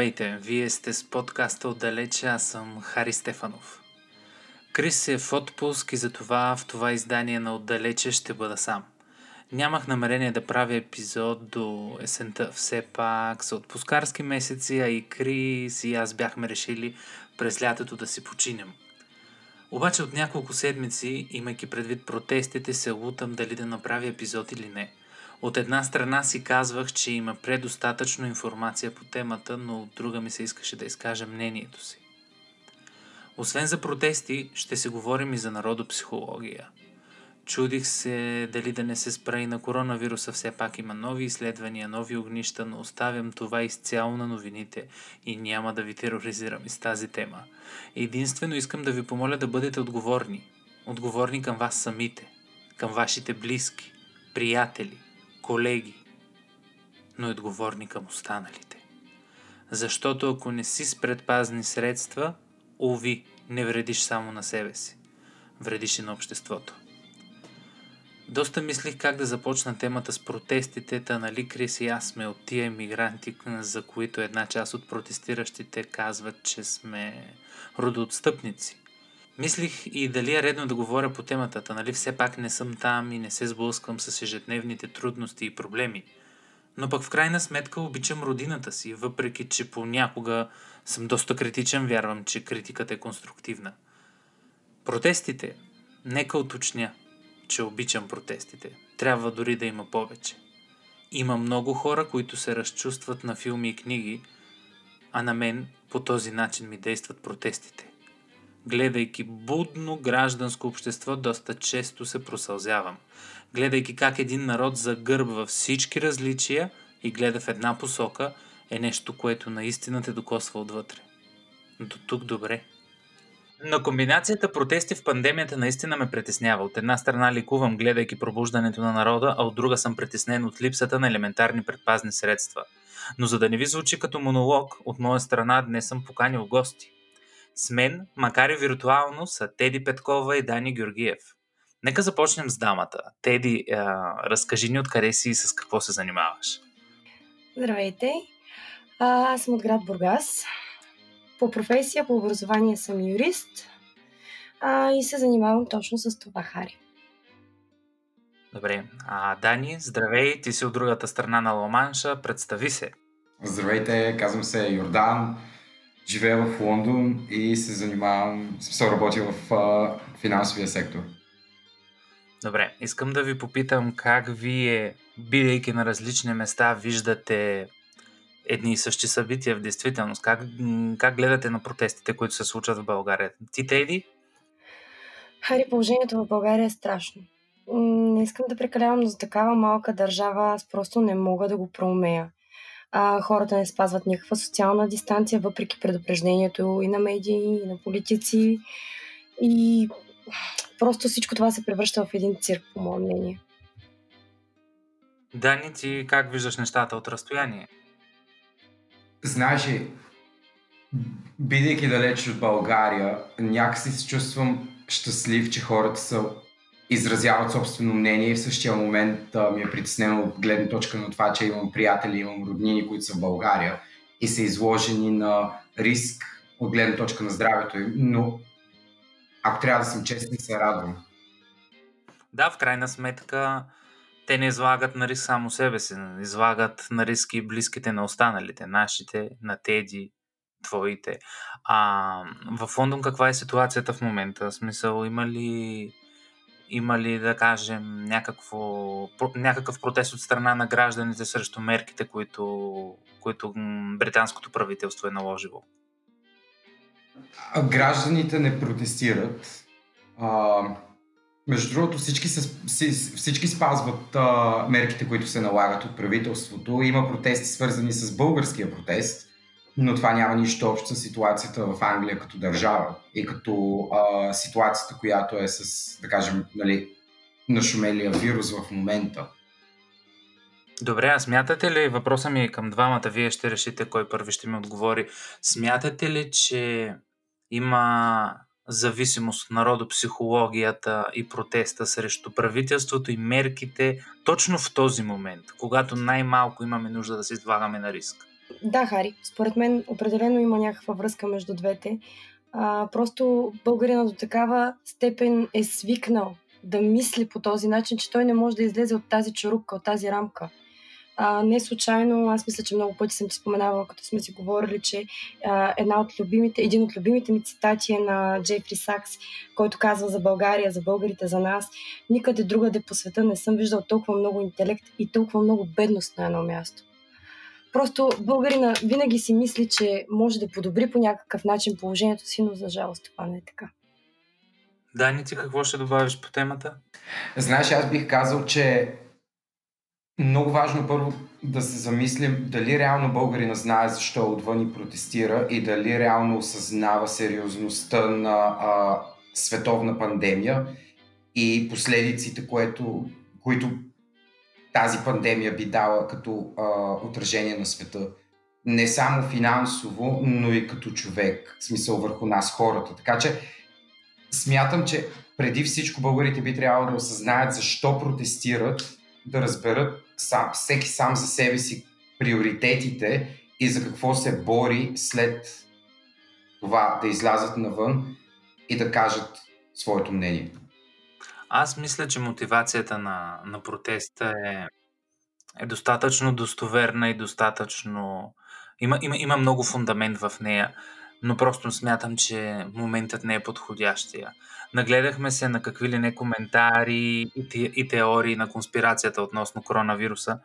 Здравейте, вие сте с подкаста Отдалече, аз съм Хари Стефанов. Крис е в отпуск и затова в това издание на Отдалече ще бъда сам. Нямах намерение да правя епизод до есента. Все пак са отпускарски месеци, а и Крис и аз бяхме решили през лятото да си починем. Обаче от няколко седмици, имайки предвид протестите, се лутам дали да направя епизод или не – от една страна си казвах, че има предостатъчно информация по темата, но от друга ми се искаше да изкажа мнението си. Освен за протести, ще се говорим и за народопсихология. Чудих се дали да не се спра и на коронавируса, все пак има нови изследвания, нови огнища, но оставям това изцяло на новините и няма да ви тероризирам с тази тема. Единствено искам да ви помоля да бъдете отговорни. Отговорни към вас самите, към вашите близки, приятели – колеги, но и отговорни към останалите. Защото ако не си с предпазни средства, уви, не вредиш само на себе си. Вредиш и на обществото. Доста мислих как да започна темата с протестите, та нали Крис и аз сме от тия емигранти, за които една част от протестиращите казват, че сме родоотстъпници. Мислих и дали е редно да говоря по темата, та нали все пак не съм там и не се сблъсквам с ежедневните трудности и проблеми. Но пък в крайна сметка обичам родината си, въпреки че понякога съм доста критичен, вярвам, че критиката е конструктивна. Протестите. Нека уточня, че обичам протестите. Трябва дори да има повече. Има много хора, които се разчувстват на филми и книги, а на мен по този начин ми действат протестите гледайки будно гражданско общество, доста често се просълзявам. Гледайки как един народ загърбва всички различия и гледа в една посока, е нещо, което наистина те докосва отвътре. До тук добре. Но комбинацията протести в пандемията наистина ме притеснява. От една страна ликувам, гледайки пробуждането на народа, а от друга съм притеснен от липсата на елементарни предпазни средства. Но за да не ви звучи като монолог, от моя страна днес съм поканил гости – с мен, макар и виртуално, са Теди Петкова и Дани Георгиев. Нека започнем с дамата. Теди, а, разкажи ни откъде си и с какво се занимаваш. Здравейте! А, аз съм от град Бургас. По професия, по образование съм юрист а, и се занимавам точно с това, Хари. Добре. А, Дани, здравей, ти си от другата страна на Ломанша. Представи се. Здравейте, казвам се Йордан живея в Лондон и се занимавам, съм работил в а, финансовия сектор. Добре, искам да ви попитам как вие, бидейки на различни места, виждате едни и същи събития в действителност. Как, как гледате на протестите, които се случват в България? Ти, Тейди? Хари, положението в България е страшно. Не искам да прекалявам, но за такава малка държава аз просто не мога да го проумея а, хората не спазват никаква социална дистанция, въпреки предупреждението и на медии, и на политици. И просто всичко това се превръща в един цирк, по мое мнение. Дани, ти как виждаш нещата от разстояние? Знаеш ли, бидейки далеч от България, някакси се чувствам щастлив, че хората са изразяват собствено мнение и в същия момент а, ми е притеснено от гледна точка на това, че имам приятели, имам роднини, които са в България и са изложени на риск от гледна точка на здравето им, но ако трябва да съм честен, се радвам. Да, в крайна сметка те не излагат на риск само себе си, излагат на риски близките на останалите, нашите, на Теди, твоите. А в Лондон каква е ситуацията в момента? В смисъл, има ли има ли, да кажем, някакво, някакъв протест от страна на гражданите срещу мерките, които, които британското правителство е наложило? Гражданите не протестират. А, между другото, всички, се, всички спазват а, мерките, които се налагат от правителството. Има протести свързани с българския протест но това няма нищо общо с ситуацията в Англия като държава и като а, ситуацията, която е с, да кажем, нали, нашумелия вирус в момента. Добре, а смятате ли, въпросът ми е към двамата, вие ще решите кой първи ще ми отговори, смятате ли, че има зависимост от народопсихологията и протеста срещу правителството и мерките точно в този момент, когато най-малко имаме нужда да се излагаме на риск? Да, Хари, според мен определено има някаква връзка между двете. А, просто българина до такава степен е свикнал да мисли по този начин, че той не може да излезе от тази чарупка, от тази рамка. А, не случайно, аз мисля, че много пъти съм ти споменавала, като сме си говорили, че а, една от любимите, един от любимите ми цитати е на Джефри Сакс, който казва за България, за българите, за нас. Никъде другаде по света не съм виждал толкова много интелект и толкова много бедност на едно място. Просто българина винаги си мисли, че може да подобри по някакъв начин положението си, но за жалост това не е така. Дани, ти какво ще добавиш по темата? Знаеш, аз бих казал, че много важно първо да се замислим дали реално българина знае защо отвън и протестира и дали реално осъзнава сериозността на а, световна пандемия и последиците, което, които тази пандемия би дала като а, отражение на света. Не само финансово, но и като човек, в смисъл върху нас, хората. Така че смятам, че преди всичко българите би трябвало да осъзнаят защо протестират, да разберат сам, всеки сам за себе си приоритетите и за какво се бори след това да излязат навън и да кажат своето мнение. Аз мисля, че мотивацията на, на протеста е, е достатъчно достоверна и достатъчно. Има, има, има много фундамент в нея, но просто смятам, че моментът не е подходящия. Нагледахме се на какви ли не коментари и, те, и теории на конспирацията относно коронавируса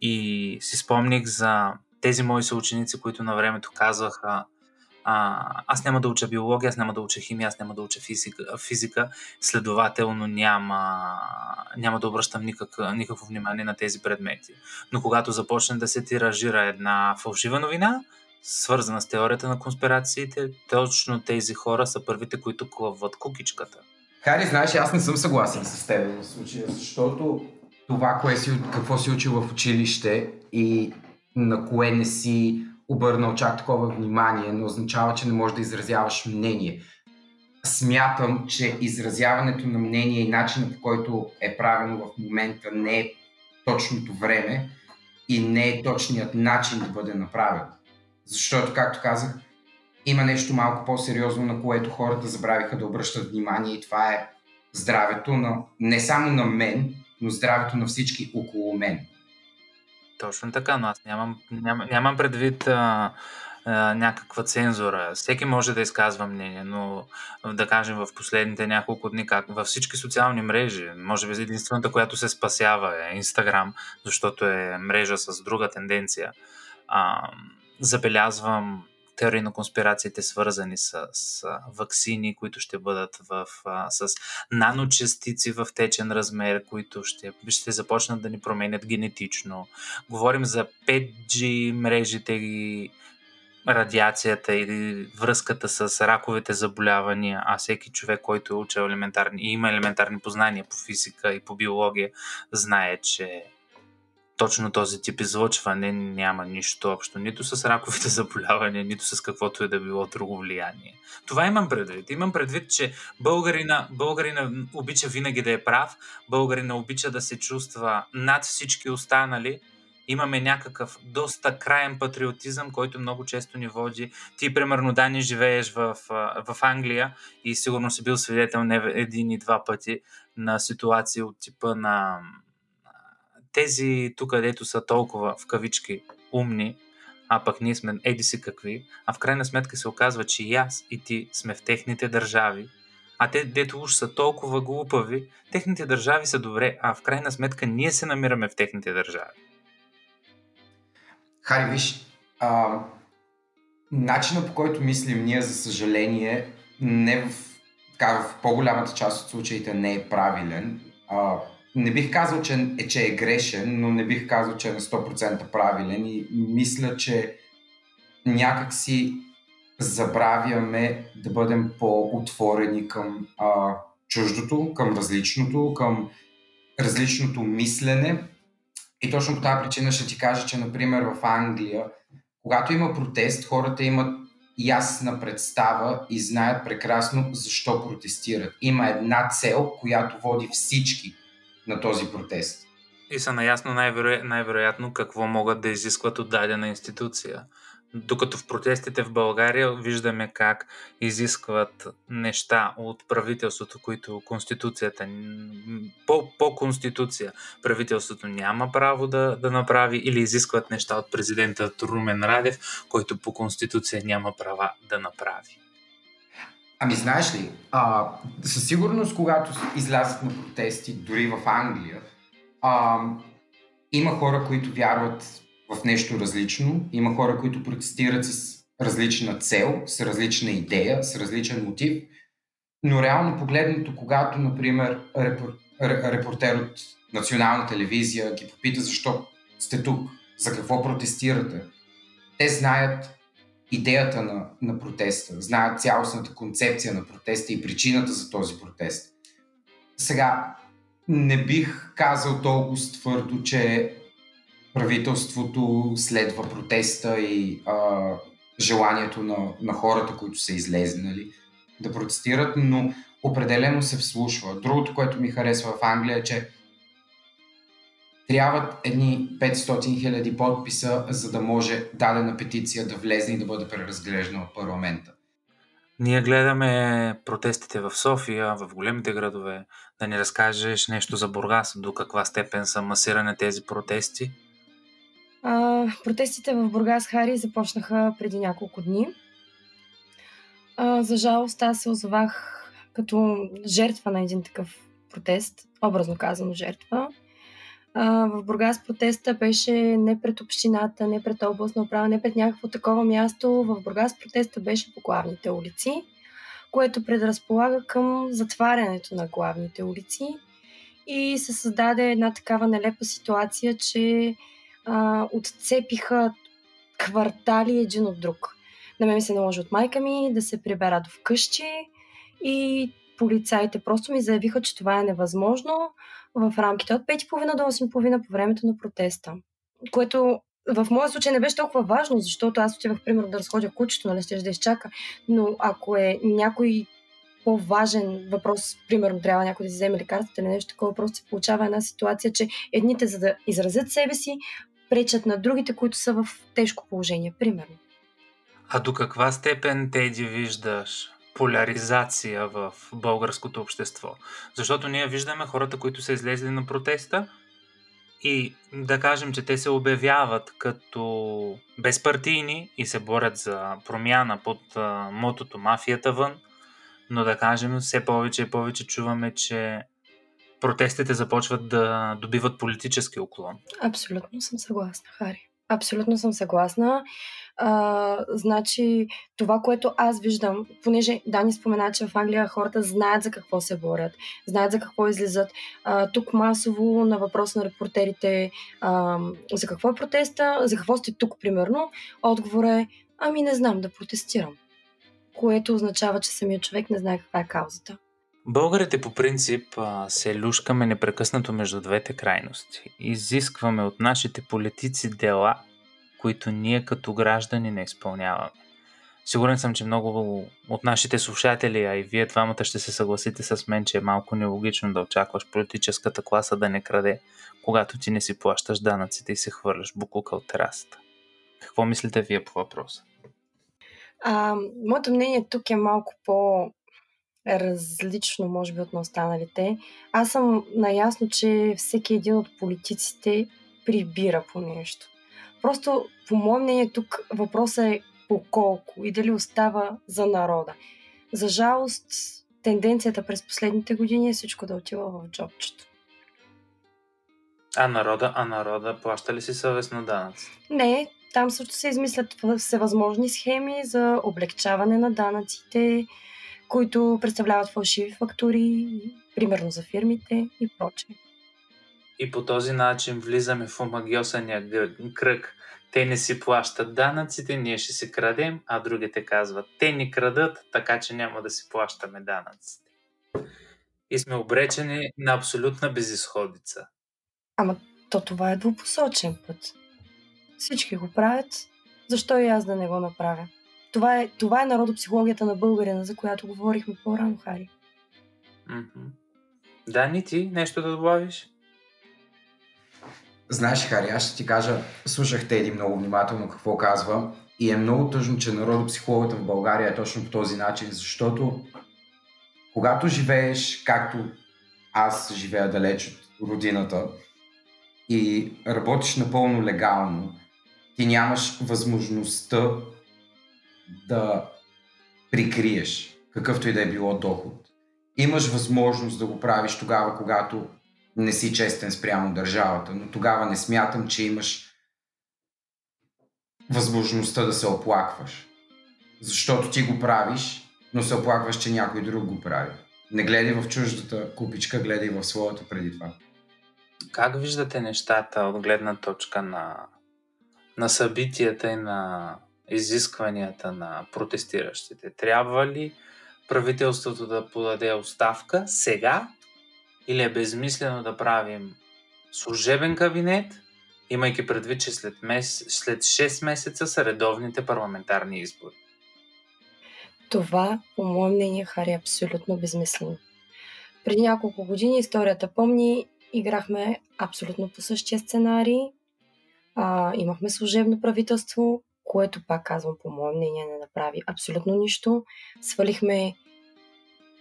и си спомних за тези мои съученици, които на времето казваха а, аз няма да уча биология, аз няма да уча химия, аз няма да уча физика, физика следователно няма, няма да обръщам никак, никакво внимание на тези предмети. Но когато започне да се тиражира една фалшива новина, свързана с теорията на конспирациите, точно тези хора са първите, които клъват кукичката. Хари, знаеш, аз не съм съгласен с теб в случая, защото това, кое си, какво си учил в училище и на кое не си обърнал чак такова внимание, не означава, че не можеш да изразяваш мнение. Смятам, че изразяването на мнение и начинът по който е правено в момента не е точното време и не е точният начин да бъде направено. Защото, както казах, има нещо малко по-сериозно, на което хората забравиха да обръщат внимание и това е здравето на, не само на мен, но здравето на всички около мен. Точно така, но аз нямам, нямам, нямам предвид а, а, някаква цензура. Всеки може да изказва мнение, но да кажем в последните няколко дни, как във всички социални мрежи, може би единствената, която се спасява е Инстаграм, защото е мрежа с друга тенденция. А, забелязвам теории на конспирациите, свързани с, с вакцини, които ще бъдат в, с наночастици в течен размер, които ще, ще започнат да ни променят генетично. Говорим за 5G мрежите и радиацията или връзката с раковите заболявания, а всеки човек, който е учил елементарни и има елементарни познания по физика и по биология, знае, че точно този тип излъчване няма нищо общо нито с раковите заболявания, нито с каквото е да било друго влияние. Това имам предвид. Имам предвид, че българина, българина обича винаги да е прав, българина обича да се чувства над всички останали, имаме някакъв доста краен патриотизъм, който много често ни води. Ти, примерно, Дани, живееш в, в Англия и сигурно си бил свидетел не един и два пъти на ситуации от типа на тези тук, където са толкова в кавички умни, а пък ние сме еди си какви, а в крайна сметка се оказва, че и аз и ти сме в техните държави, а те, дето уж са толкова глупави, техните държави са добре, а в крайна сметка ние се намираме в техните държави. Хари, виж, а, начинът по който мислим ние, за съжаление, не в, така, в по-голямата част от случаите не е правилен. А, не бих казал, че е, че е грешен, но не бих казал, че е на 100% правилен и мисля, че някак си забравяме да бъдем по-отворени към а, чуждото, към различното, към различното мислене. И точно по тази причина ще ти кажа, че, например, в Англия, когато има протест, хората имат ясна представа и знаят прекрасно защо протестират. Има една цел, която води всички на този протест. И са наясно най-веро... най-вероятно какво могат да изискват от дадена институция. Докато в протестите в България виждаме как изискват неща от правителството, които Конституцията, по, по Конституция правителството няма право да, да направи или изискват неща от президента Румен Радев, който по Конституция няма права да направи. Ами знаеш ли, а, със сигурност, когато излязат на протести, дори в Англия, а, има хора, които вярват в нещо различно, има хора, които протестират с различна цел, с различна идея, с различен мотив, но реално погледнато, когато, например, репор, репортер от национална телевизия ги попита защо сте тук, за какво протестирате, те знаят идеята на, на протеста, знаят цялостната концепция на протеста и причината за този протест. Сега, не бих казал толкова твърдо, че правителството следва протеста и а, желанието на, на хората, които са излезнали да протестират, но определено се вслушва. Другото, което ми харесва в Англия е, че трябват едни 500 хиляди подписа, за да може дадена петиция да влезе и да бъде преразглеждана от парламента. Ние гледаме протестите в София, в големите градове. Да ни разкажеш нещо за Бургас, до каква степен са масирани тези протести? А, протестите в Бургас Хари започнаха преди няколко дни. А, за жалост аз се озовах като жертва на един такъв протест, образно казано жертва. В Бургас протеста беше не пред общината, не пред областна управа, не пред някакво такова място. В Бургас протеста беше по главните улици, което предразполага към затварянето на главните улици и се създаде една такава нелепа ситуация, че а, отцепиха квартали един от друг. На мен ми се наложи от майка ми да се прибера до вкъщи и полицаите просто ми заявиха, че това е невъзможно в рамките от 5.30 до 8.30 по времето на протеста. Което в моя случай не беше толкова важно, защото аз отивах, примерно, да разходя кучето, нали, ще да изчака. Но ако е някой по-важен въпрос, примерно трябва някой да си вземе лекарствата или нещо такова, просто се получава една ситуация, че едните, за да изразят себе си, пречат на другите, които са в тежко положение, примерно. А до каква степен те ги виждаш поляризация в българското общество? Защото ние виждаме хората, които са излезли на протеста и да кажем, че те се обявяват като безпартийни и се борят за промяна под мотото мафията вън, но да кажем, все повече и повече чуваме, че протестите започват да добиват политически уклон. Абсолютно съм съгласна, Хари. Абсолютно съм съгласна. А, значи, това, което аз виждам, понеже Дани спомена, че в Англия хората знаят за какво се борят, знаят за какво излизат. А, тук масово на въпрос на репортерите а, за какво е протеста, за какво сте тук, примерно, отговор е ами не знам да протестирам. Което означава, че самият човек не знае каква е каузата. Българите по принцип се люшкаме непрекъснато между двете крайности. Изискваме от нашите политици дела, които ние като граждани не изпълняваме. Сигурен съм, че много от нашите слушатели, а и вие двамата ще се съгласите с мен, че е малко нелогично да очакваш политическата класа да не краде, когато ти не си плащаш данъците и се хвърляш букука от терасата. Какво мислите вие по въпроса? А, моето мнение тук е малко по различно, може би, от на останалите. Аз съм наясно, че всеки един от политиците прибира по нещо. Просто, по мое мнение, тук въпросът е по колко и дали остава за народа. За жалост, тенденцията през последните години е всичко да отива в джобчето. А народа, а народа плаща ли си съвестно данъци? Не, там също се измислят всевъзможни схеми за облегчаване на данъците, които представляват фалшиви фактури, примерно за фирмите и прочее. И по този начин влизаме в омагиосания кръг. Те не си плащат данъците, ние ще си крадем, а другите казват, те ни крадат, така че няма да си плащаме данъците. И сме обречени на абсолютна безисходица. Ама то това е двупосочен път. Всички го правят, защо и аз да не го направя? Това е, това е народопсихологията на българина, за която говорихме по-рано, Хари. Mm-hmm. Да, ни ти нещо да добавиш? Знаеш, Хари, аз ще ти кажа, слушах Теди много внимателно какво казва и е много тъжно, че народопсихологията в България е точно по този начин, защото когато живееш, както аз живея далеч от родината и работиш напълно легално, ти нямаш възможността да прикриеш какъвто и да е било доход. Имаш възможност да го правиш тогава, когато не си честен спрямо държавата, но тогава не смятам, че имаш възможността да се оплакваш. Защото ти го правиш, но се оплакваш, че някой друг го прави. Не гледай в чуждата купичка, гледай в своята преди това. Как виждате нещата от гледна точка на, на събитията и на изискванията на протестиращите? Трябва ли правителството да подаде оставка сега или е безмислено да правим служебен кабинет, имайки предвид, че след, мес... след 6 месеца са редовните парламентарни избори? Това, по мое мнение, Хари, е абсолютно безмислено. Преди няколко години историята помни, играхме абсолютно по същия сценарий. А, имахме служебно правителство, което, пак казвам, по мое мнение, не направи абсолютно нищо. Свалихме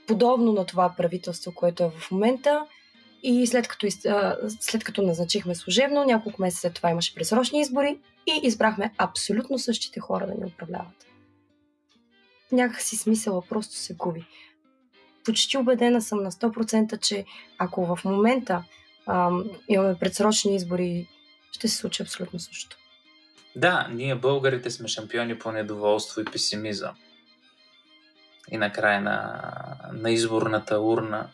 подобно на това правителство, което е в момента. И след като, след като назначихме служебно, няколко месеца след това имаше пресрочни избори и избрахме абсолютно същите хора да ни управляват. Някакси смисъла просто се губи. Почти убедена съм на 100%, че ако в момента ам, имаме предсрочни избори, ще се случи абсолютно също. Да, ние българите сме шампиони по недоволство и песимизъм. И накрая на, на изборната урна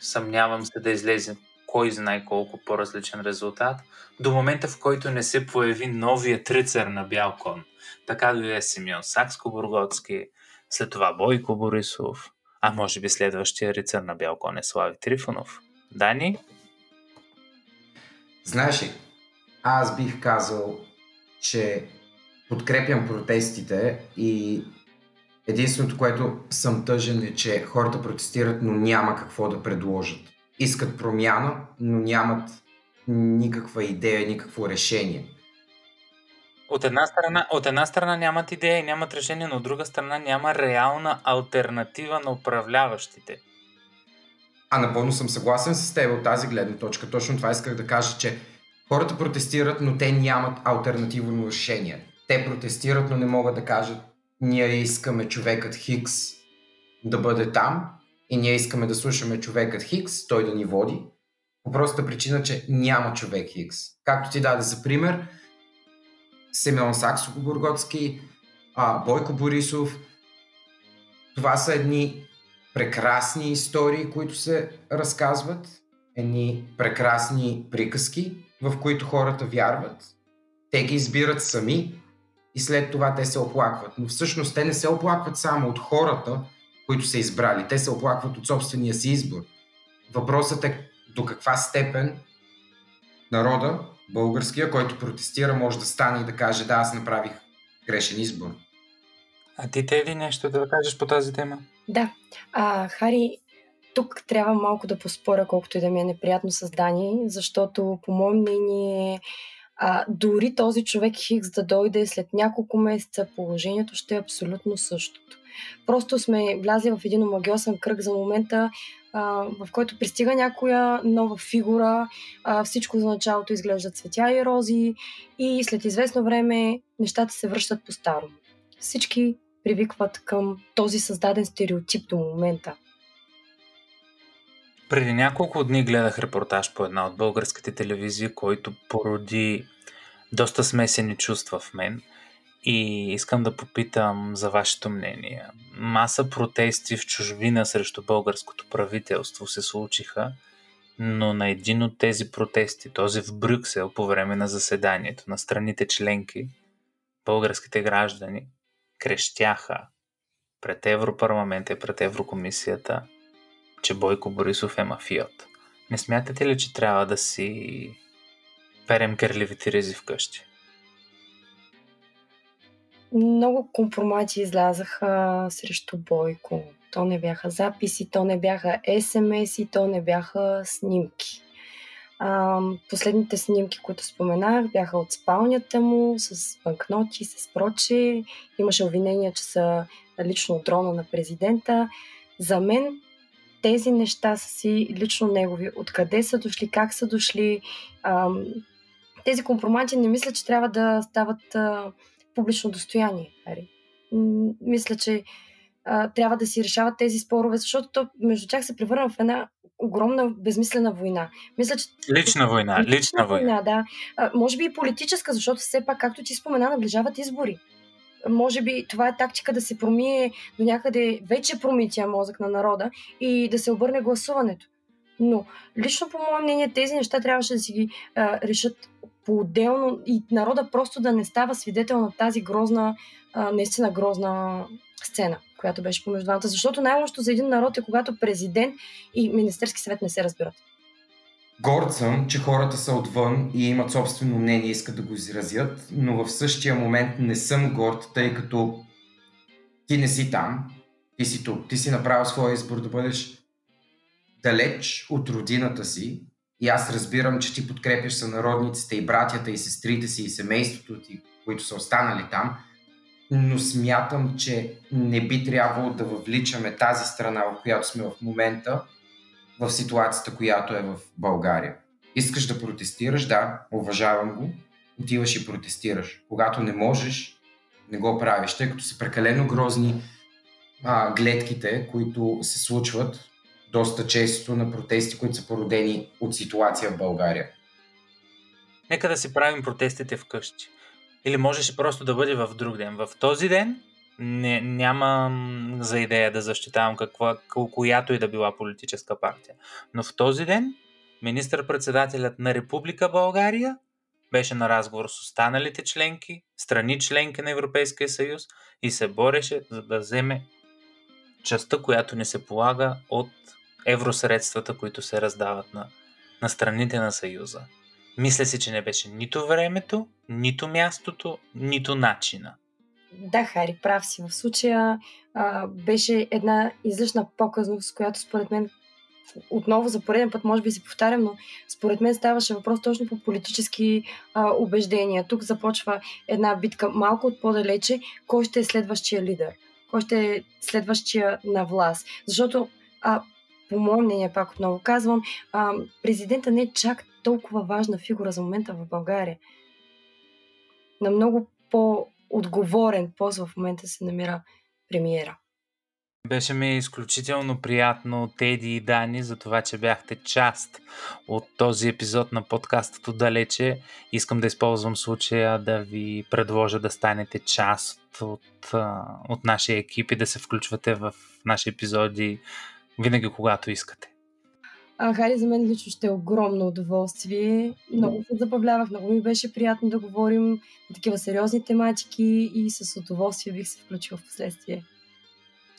съмнявам се да излезе кой знае колко по-различен резултат, до момента в който не се появи новият рицар на бял кон. Така дойде Симеон Сакско-Бургоцки, след това Бойко Борисов, а може би следващия рицар на бял кон е Слави Трифонов. Дани? Знаеш ли, аз бих казал, че подкрепям протестите и единственото, което съм тъжен е, че хората протестират, но няма какво да предложат. Искат промяна, но нямат никаква идея, никакво решение. От една, страна, от една страна нямат идея и нямат решение, но от друга страна няма реална альтернатива на управляващите. А напълно съм съгласен с теб от тази гледна точка. Точно това исках да кажа, че Хората протестират, но те нямат альтернативно решение. Те протестират, но не могат да кажат ние искаме човекът Хикс да бъде там и ние искаме да слушаме човекът Хикс, той да ни води. По простата причина, че няма човек Хикс. Както ти даде за пример, Семен Саксо-Бургоцки, Бойко Борисов. Това са едни прекрасни истории, които се разказват, едни прекрасни приказки, в които хората вярват, те ги избират сами и след това те се оплакват. Но всъщност те не се оплакват само от хората, които са избрали. Те се оплакват от собствения си избор. Въпросът е до каква степен народа, българския, който протестира, може да стане и да каже да, аз направих грешен избор. А ти, Теди, нещо да кажеш по тази тема? Да. А, Хари, тук трябва малко да поспоря, колкото и да ми е неприятно създание, защото по мое мнение а, дори този човек Хикс да дойде след няколко месеца, положението ще е абсолютно същото. Просто сме влязли в един омагиосен кръг за момента, а, в който пристига някоя нова фигура, а, всичко за началото изглежда цветя и рози и след известно време нещата се връщат по-старо. Всички привикват към този създаден стереотип до момента. Преди няколко дни гледах репортаж по една от българските телевизии, който породи доста смесени чувства в мен и искам да попитам за вашето мнение. Маса протести в чужбина срещу българското правителство се случиха, но на един от тези протести, този в Брюксел, по време на заседанието на страните членки, българските граждани крещяха пред Европарламента и пред Еврокомисията – че Бойко Борисов е мафиот. Не смятате ли, че трябва да си перем керливите ризи вкъщи? Много компромати излязаха срещу Бойко. То не бяха записи, то не бяха СМС и то не бяха снимки. А, последните снимки, които споменах, бяха от спалнята му, с банкноти, с проче. Имаше обвинения, че са лично дрона на президента. За мен тези неща са си лично негови. Откъде са дошли, как са дошли. А, тези компромати не мисля, че трябва да стават а, публично достояние. Ари. Мисля, че а, трябва да си решават тези спорове, защото то, между тях се превърна в една огромна безмислена война. Мисля, че... Лична война, лична, лична война. война да. А, може би и политическа, защото все пак, както ти спомена, наближават избори. Може би това е тактика да се промие до някъде вече промития мозък на народа и да се обърне гласуването. Но лично по мое мнение тези неща трябваше да си ги а, решат по-отделно и народа просто да не става свидетел на тази грозна, а, наистина грозна сцена, която беше помежду двамата. Защото най-лошото за един народ е когато президент и Министерски съвет не се разбират. Горд съм, че хората са отвън и имат собствено мнение и искат да го изразят, но в същия момент не съм горд, тъй като ти не си там, ти си тук, ти си направил своя избор да бъдеш далеч от родината си и аз разбирам, че ти подкрепяш сънародниците и братята и сестрите си и семейството ти, които са останали там, но смятам, че не би трябвало да въвличаме тази страна, в която сме в момента, в ситуацията, която е в България. Искаш да протестираш, да, уважавам го, отиваш и протестираш. Когато не можеш, не го правиш, тъй като са прекалено грозни а, гледките, които се случват доста често на протести, които са породени от ситуация в България. Нека да си правим протестите вкъщи. Или можеше просто да бъде в друг ден. В този ден не, нямам за идея да защитавам каква, която и да била политическа партия. Но в този ден министър-председателят на Република България беше на разговор с останалите членки, страни членки на Европейския съюз и се бореше за да вземе частта, която не се полага от евросредствата, които се раздават на, на страните на Съюза. Мисля си, че не беше нито времето, нито мястото, нито начина. Да, Хари, прав си. В случая а, беше една излишна показност, която според мен отново за пореден път може би се повтарям, но според мен ставаше въпрос точно по политически а, убеждения. Тук започва една битка малко от по-далече. Кой ще е следващия лидер? Кой ще е следващия на власт? Защото а, по мое мнение, пак отново казвам, а, президента не е чак толкова важна фигура за момента в България. На много по-отговорен пост в момента се намира премиера. Беше ми изключително приятно, Теди и Дани, за това, че бяхте част от този епизод на подкаста далече. Искам да използвам случая да ви предложа да станете част от, от нашия екип и да се включвате в наши епизоди винаги когато искате. А, Хари, за мен лично ще е огромно удоволствие. Много се забавлявах, много ми беше приятно да говорим на такива сериозни тематики и с удоволствие бих се включила в последствие.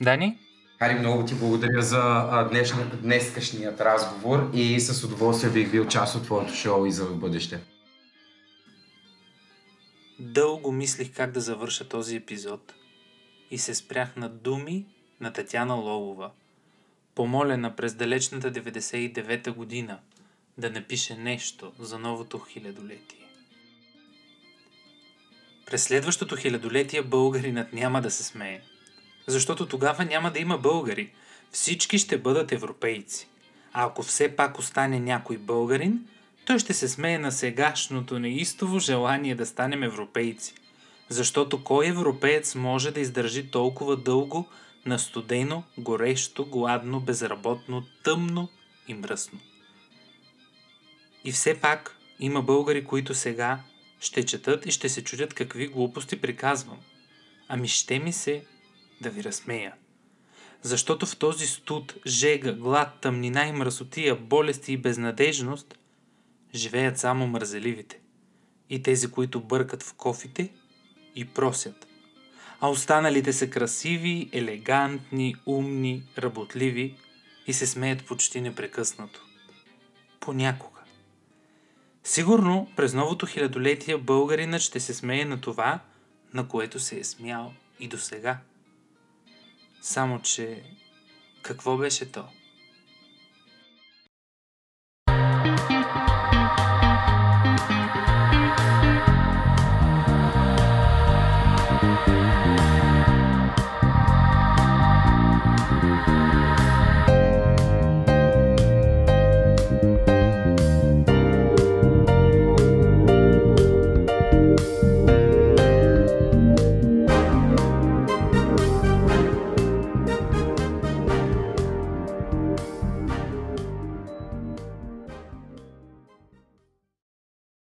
Дани? Хари, много ти благодаря за днешният, днескашният разговор и с удоволствие бих бил част от твоето шоу и за бъдеще. Дълго мислих как да завърша този епизод и се спрях на думи на Татяна Лолова – помолена през далечната 99-та година да напише нещо за новото хилядолетие. През следващото хилядолетие българинът няма да се смее, защото тогава няма да има българи. Всички ще бъдат европейци. А ако все пак остане някой българин, той ще се смее на сегашното неистово желание да станем европейци. Защото кой европеец може да издържи толкова дълго на студено, горещо, гладно, безработно, тъмно и мръсно. И все пак има българи, които сега ще четат и ще се чудят какви глупости приказвам. Ами ще ми се да ви разсмея. Защото в този студ, жега, глад, тъмнина и мръсотия, болести и безнадежност живеят само мързеливите и тези, които бъркат в кофите и просят – а останалите са красиви, елегантни, умни, работливи и се смеят почти непрекъснато. Понякога. Сигурно през новото хилядолетие българинът ще се смее на това, на което се е смял и до сега. Само, че какво беше то?